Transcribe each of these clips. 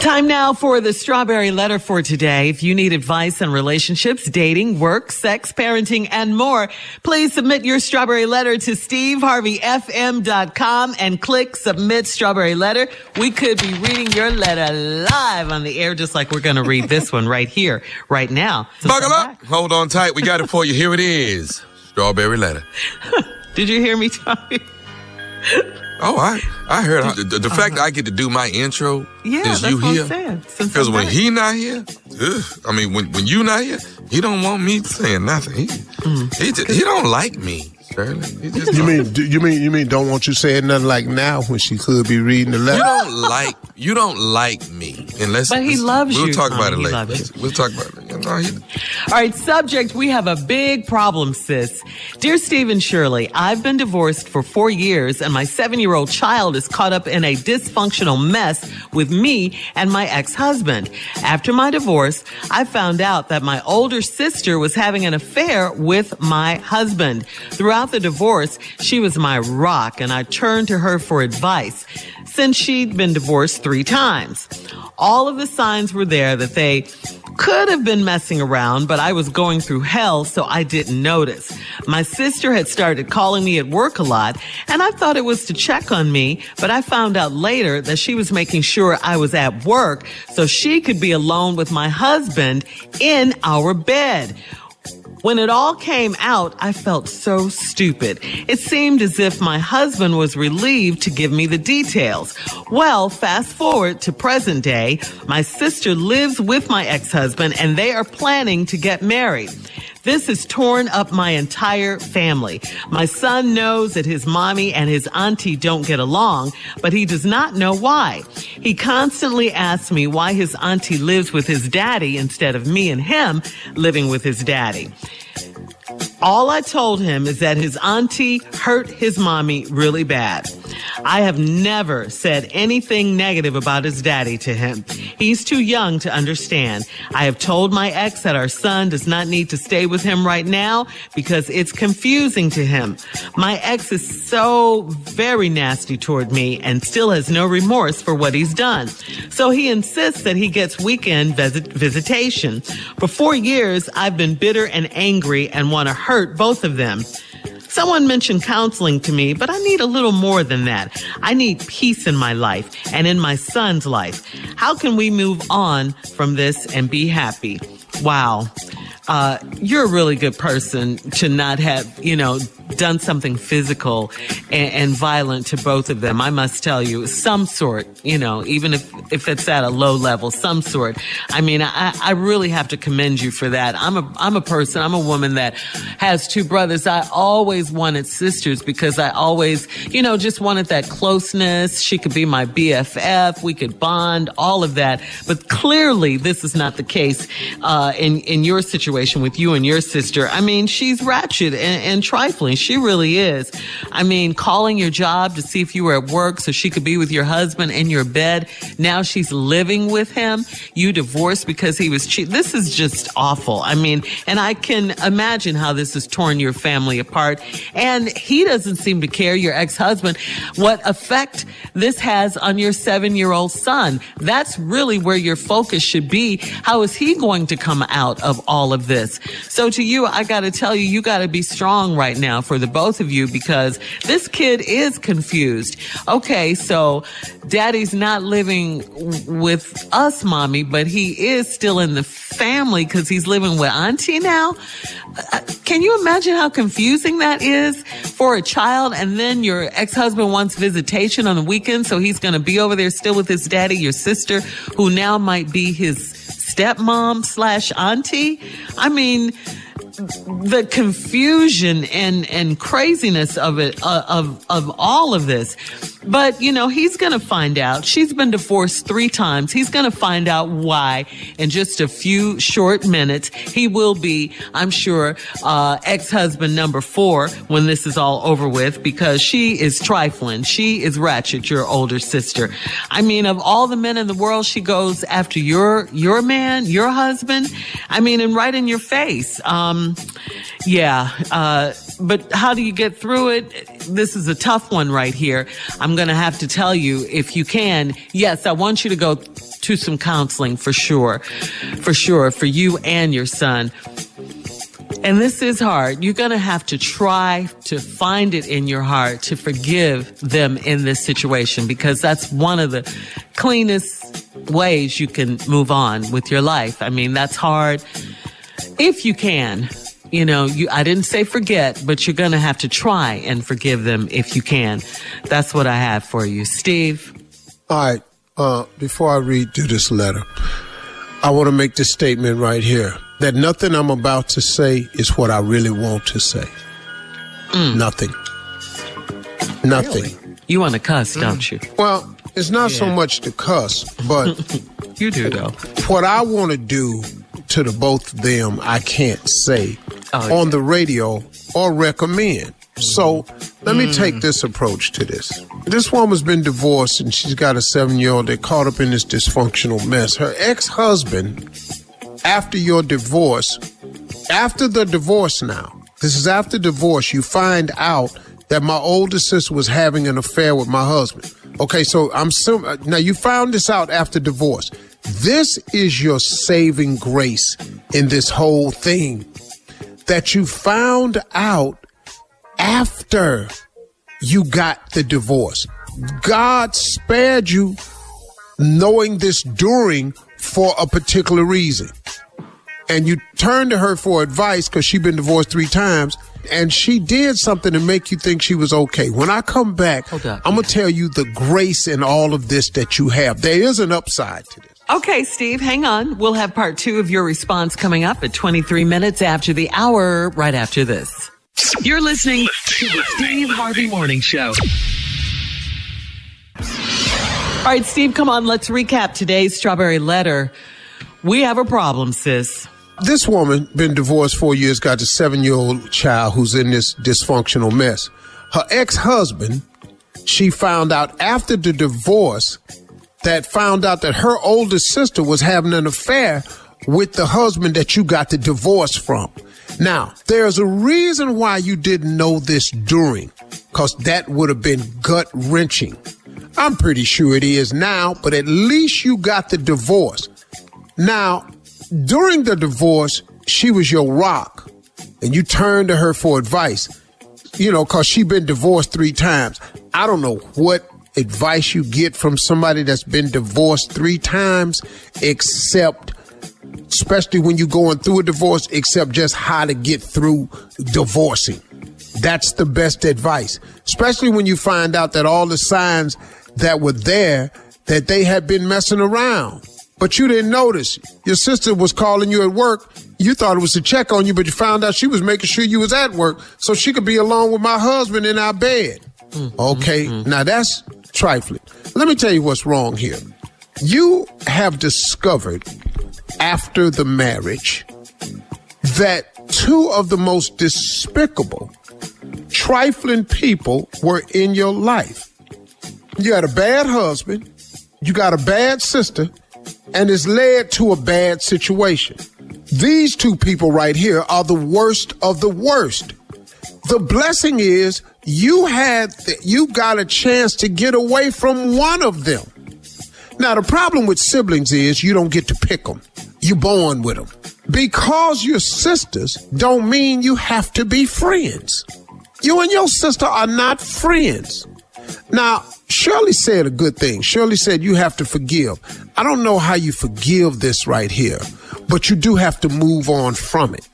Time now for the strawberry letter for today. If you need advice on relationships, dating, work, sex, parenting, and more, please submit your strawberry letter to steveharveyfm.com and click submit strawberry letter. We could be reading your letter live on the air, just like we're going to read this one right here, right now. So Buckle up. Back. Hold on tight. We got it for you. Here it is. Strawberry letter. Did you hear me, Tommy? Oh, I I heard the, the, the fact uh-huh. that I get to do my intro yeah, is you here. Because when he not here, ugh, I mean when when you not here, he don't want me saying nothing. He mm. he, just, he don't like me. You mean you mean you mean don't want you saying nothing like now when she could be reading the letter? You don't like you don't like me unless. But he loves we'll you. We'll talk about it later. We'll talk about it. You know, he... All right, subject. We have a big problem, sis. Dear Stephen Shirley, I've been divorced for four years, and my seven-year-old child is caught up in a dysfunctional mess with me and my ex-husband. After my divorce, I found out that my older sister was having an affair with my husband. Throughout Throughout the divorce, she was my rock and I turned to her for advice since she'd been divorced three times. All of the signs were there that they could have been messing around, but I was going through hell, so I didn't notice. My sister had started calling me at work a lot, and I thought it was to check on me, but I found out later that she was making sure I was at work so she could be alone with my husband in our bed. When it all came out, I felt so stupid. It seemed as if my husband was relieved to give me the details. Well, fast forward to present day, my sister lives with my ex-husband and they are planning to get married. This has torn up my entire family. My son knows that his mommy and his auntie don't get along, but he does not know why. He constantly asks me why his auntie lives with his daddy instead of me and him living with his daddy. All I told him is that his auntie hurt his mommy really bad. I have never said anything negative about his daddy to him. He's too young to understand. I have told my ex that our son does not need to stay with him right now because it's confusing to him. My ex is so very nasty toward me and still has no remorse for what he's done. So he insists that he gets weekend visit- visitation. For four years, I've been bitter and angry and want to hurt both of them. Someone mentioned counseling to me, but I need a little more than that. I need peace in my life and in my son's life. How can we move on from this and be happy? Wow. Uh, you're a really good person to not have, you know, done something physical and, and, violent to both of them. I must tell you, some sort, you know, even if, if it's at a low level, some sort. I mean, I, I really have to commend you for that. I'm a, I'm a person, I'm a woman that has two brothers. I always wanted sisters because I always, you know, just wanted that closeness. She could be my BFF. We could bond, all of that. But clearly this is not the case, uh, in, in your situation with you and your sister. I mean, she's ratchet and, and trifling. She really is. I mean, calling your job to see if you were at work so she could be with your husband in your bed. Now she's living with him. You divorced because he was cheap. This is just awful. I mean, and I can imagine how this has torn your family apart. And he doesn't seem to care, your ex-husband, what effect this has on your seven year old son. That's really where your focus should be. How is he going to come out of all of this? So to you, I got to tell you, you got to be strong right now for the both of you because this kid is confused. Okay, so daddy's not living with us, mommy, but he is still in the family because he's living with auntie now. Uh, can you imagine how confusing that is for a child? And then your ex-husband wants visitation on the weekend, so he's going to be over there still with his daddy, your sister, who now might be his stepmom slash auntie. I mean, the confusion and and craziness of it uh, of of all of this but you know he's going to find out. She's been divorced 3 times. He's going to find out why in just a few short minutes. He will be i'm sure uh, ex-husband number 4 when this is all over with because she is trifling. She is ratchet your older sister. I mean of all the men in the world she goes after your your man your husband. I mean and right in your face. Um yeah. Uh, but how do you get through it? This is a tough one right here. I'm going to have to tell you if you can. Yes, I want you to go to some counseling for sure. For sure. For you and your son. And this is hard. You're going to have to try to find it in your heart to forgive them in this situation because that's one of the cleanest ways you can move on with your life. I mean, that's hard if you can you know, you, I didn't say forget, but you're going to have to try and forgive them if you can. That's what I have for you. Steve? All right. Uh, before I read through this letter, I want to make this statement right here that nothing I'm about to say is what I really want to say. Mm. Nothing. Nothing. Really? You want to cuss, mm. don't you? Well, it's not yeah. so much to cuss, but you do though. What I want to do to the both of them, I can't say oh, on the radio or recommend. So let me take mm. this approach to this. This woman's been divorced and she's got a seven year old. They're caught up in this dysfunctional mess. Her ex husband, after your divorce, after the divorce now, this is after divorce, you find out that my older sister was having an affair with my husband. Okay, so I'm sim- now you found this out after divorce. This is your saving grace in this whole thing that you found out after you got the divorce. God spared you knowing this during for a particular reason. And you turned to her for advice because she'd been divorced three times and she did something to make you think she was okay. When I come back, I'm going to tell you the grace in all of this that you have. There is an upside to this. Okay, Steve, hang on. We'll have part two of your response coming up at 23 minutes after the hour, right after this. You're listening to the Steve Harvey Morning Show. All right, Steve, come on. Let's recap today's strawberry letter. We have a problem, sis. This woman, been divorced four years, got a seven year old child who's in this dysfunctional mess. Her ex husband, she found out after the divorce that found out that her older sister was having an affair with the husband that you got the divorce from. Now, there's a reason why you didn't know this during, because that would have been gut wrenching. I'm pretty sure it is now, but at least you got the divorce. Now, during the divorce, she was your rock, and you turned to her for advice. You know, because she been divorced three times. I don't know what advice you get from somebody that's been divorced three times, except, especially when you're going through a divorce, except just how to get through divorcing. That's the best advice, especially when you find out that all the signs that were there that they had been messing around, but you didn't notice. Your sister was calling you at work. You thought it was to check on you, but you found out she was making sure you was at work so she could be alone with my husband in our bed. Mm-hmm. Okay. Mm-hmm. Now that's trifling. Let me tell you what's wrong here. You have discovered after the marriage that two of the most despicable, trifling people were in your life. You had a bad husband, you got a bad sister, and it's led to a bad situation. These two people right here are the worst of the worst. The blessing is you had you got a chance to get away from one of them. Now the problem with siblings is you don't get to pick them. You're born with them. Because you're sisters don't mean you have to be friends. You and your sister are not friends. Now, Shirley said a good thing. Shirley said you have to forgive. I don't know how you forgive this right here, but you do have to move on from it.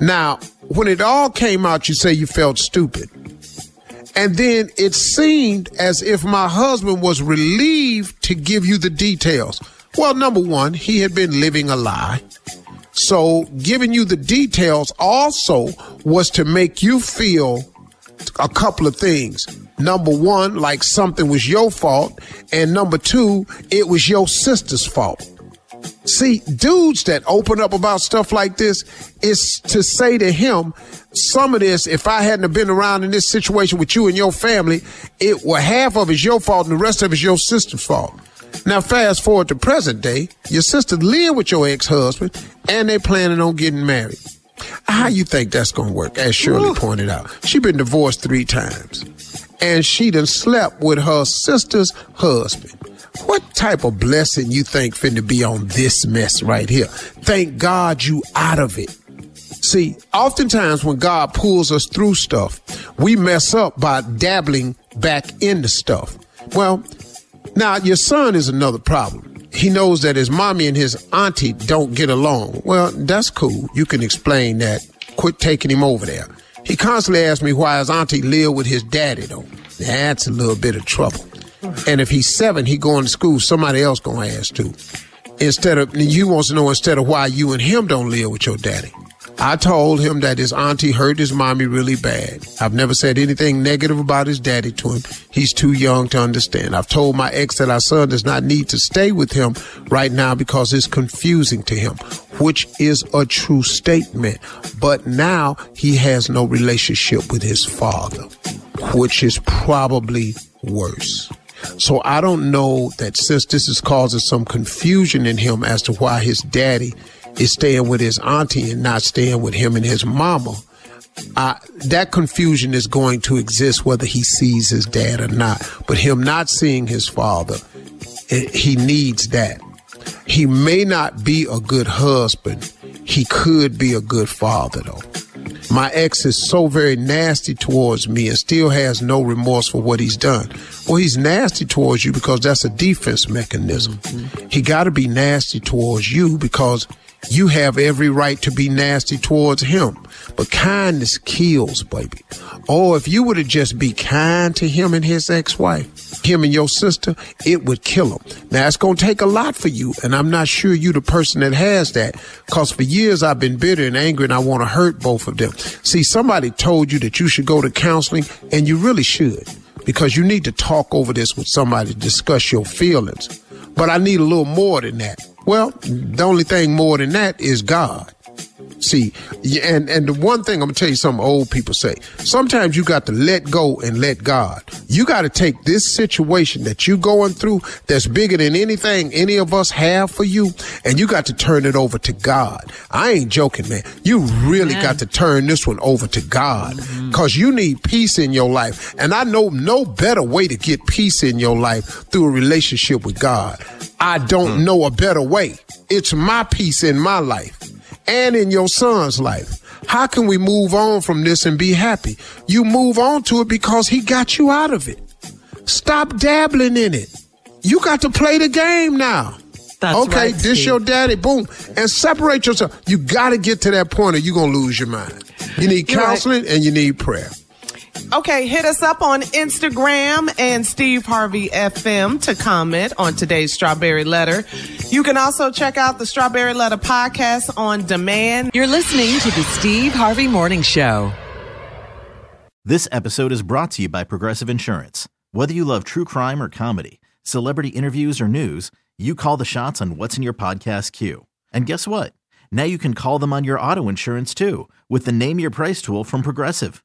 Now, when it all came out, you say you felt stupid. And then it seemed as if my husband was relieved to give you the details. Well, number one, he had been living a lie. So giving you the details also was to make you feel a couple of things. Number one, like something was your fault. And number two, it was your sister's fault. See, dudes that open up about stuff like this is to say to him, some of this, if I hadn't been around in this situation with you and your family, it well, half of it's your fault and the rest of it's your sister's fault. Now, fast forward to present day, your sister live with your ex-husband and they planning on getting married. How you think that's gonna work? As Shirley Ooh. pointed out, she been divorced three times, and she done slept with her sister's husband. What type of blessing you think finna be on this mess right here? Thank God you out of it. See, oftentimes when God pulls us through stuff, we mess up by dabbling back into stuff. Well, now your son is another problem. He knows that his mommy and his auntie don't get along. Well, that's cool. You can explain that. Quit taking him over there. He constantly asks me why his auntie live with his daddy though. That's a little bit of trouble. And if he's seven, he going to school, somebody else gonna ask too. Instead of, you wants to know instead of why you and him don't live with your daddy. I told him that his auntie hurt his mommy really bad. I've never said anything negative about his daddy to him. He's too young to understand. I've told my ex that our son does not need to stay with him right now because it's confusing to him, which is a true statement. But now he has no relationship with his father, which is probably worse. So I don't know that since this is causing some confusion in him as to why his daddy is staying with his auntie and not staying with him and his mama, uh, that confusion is going to exist whether he sees his dad or not. But him not seeing his father, it, he needs that. He may not be a good husband. He could be a good father, though. My ex is so very nasty towards me and still has no remorse for what he's done. Well, he's nasty towards you because that's a defense mechanism. Mm-hmm. He got to be nasty towards you because you have every right to be nasty towards him. But kindness kills, baby. Oh, if you were to just be kind to him and his ex-wife, him and your sister, it would kill him. Now it's to take a lot for you. And I'm not sure you're the person that has that. Cause for years I've been bitter and angry and I want to hurt both of them. See, somebody told you that you should go to counseling and you really should because you need to talk over this with somebody to discuss your feelings. But I need a little more than that. Well, the only thing more than that is God. See, and, and the one thing I'm gonna tell you something old people say. Sometimes you got to let go and let God. You got to take this situation that you're going through that's bigger than anything any of us have for you, and you got to turn it over to God. I ain't joking, man. You really yeah. got to turn this one over to God mm-hmm. cause you need peace in your life. And I know no better way to get peace in your life through a relationship with God. I don't mm. know a better way. It's my peace in my life and in your son's life. How can we move on from this and be happy? You move on to it because he got you out of it. Stop dabbling in it. You got to play the game now. That's okay, right, this your daddy, boom, and separate yourself. You got to get to that point or you're going to lose your mind. You need counseling right. and you need prayer. Okay, hit us up on Instagram and Steve Harvey FM to comment on today's Strawberry Letter. You can also check out the Strawberry Letter podcast on demand. You're listening to the Steve Harvey Morning Show. This episode is brought to you by Progressive Insurance. Whether you love true crime or comedy, celebrity interviews or news, you call the shots on what's in your podcast queue. And guess what? Now you can call them on your auto insurance too with the Name Your Price tool from Progressive.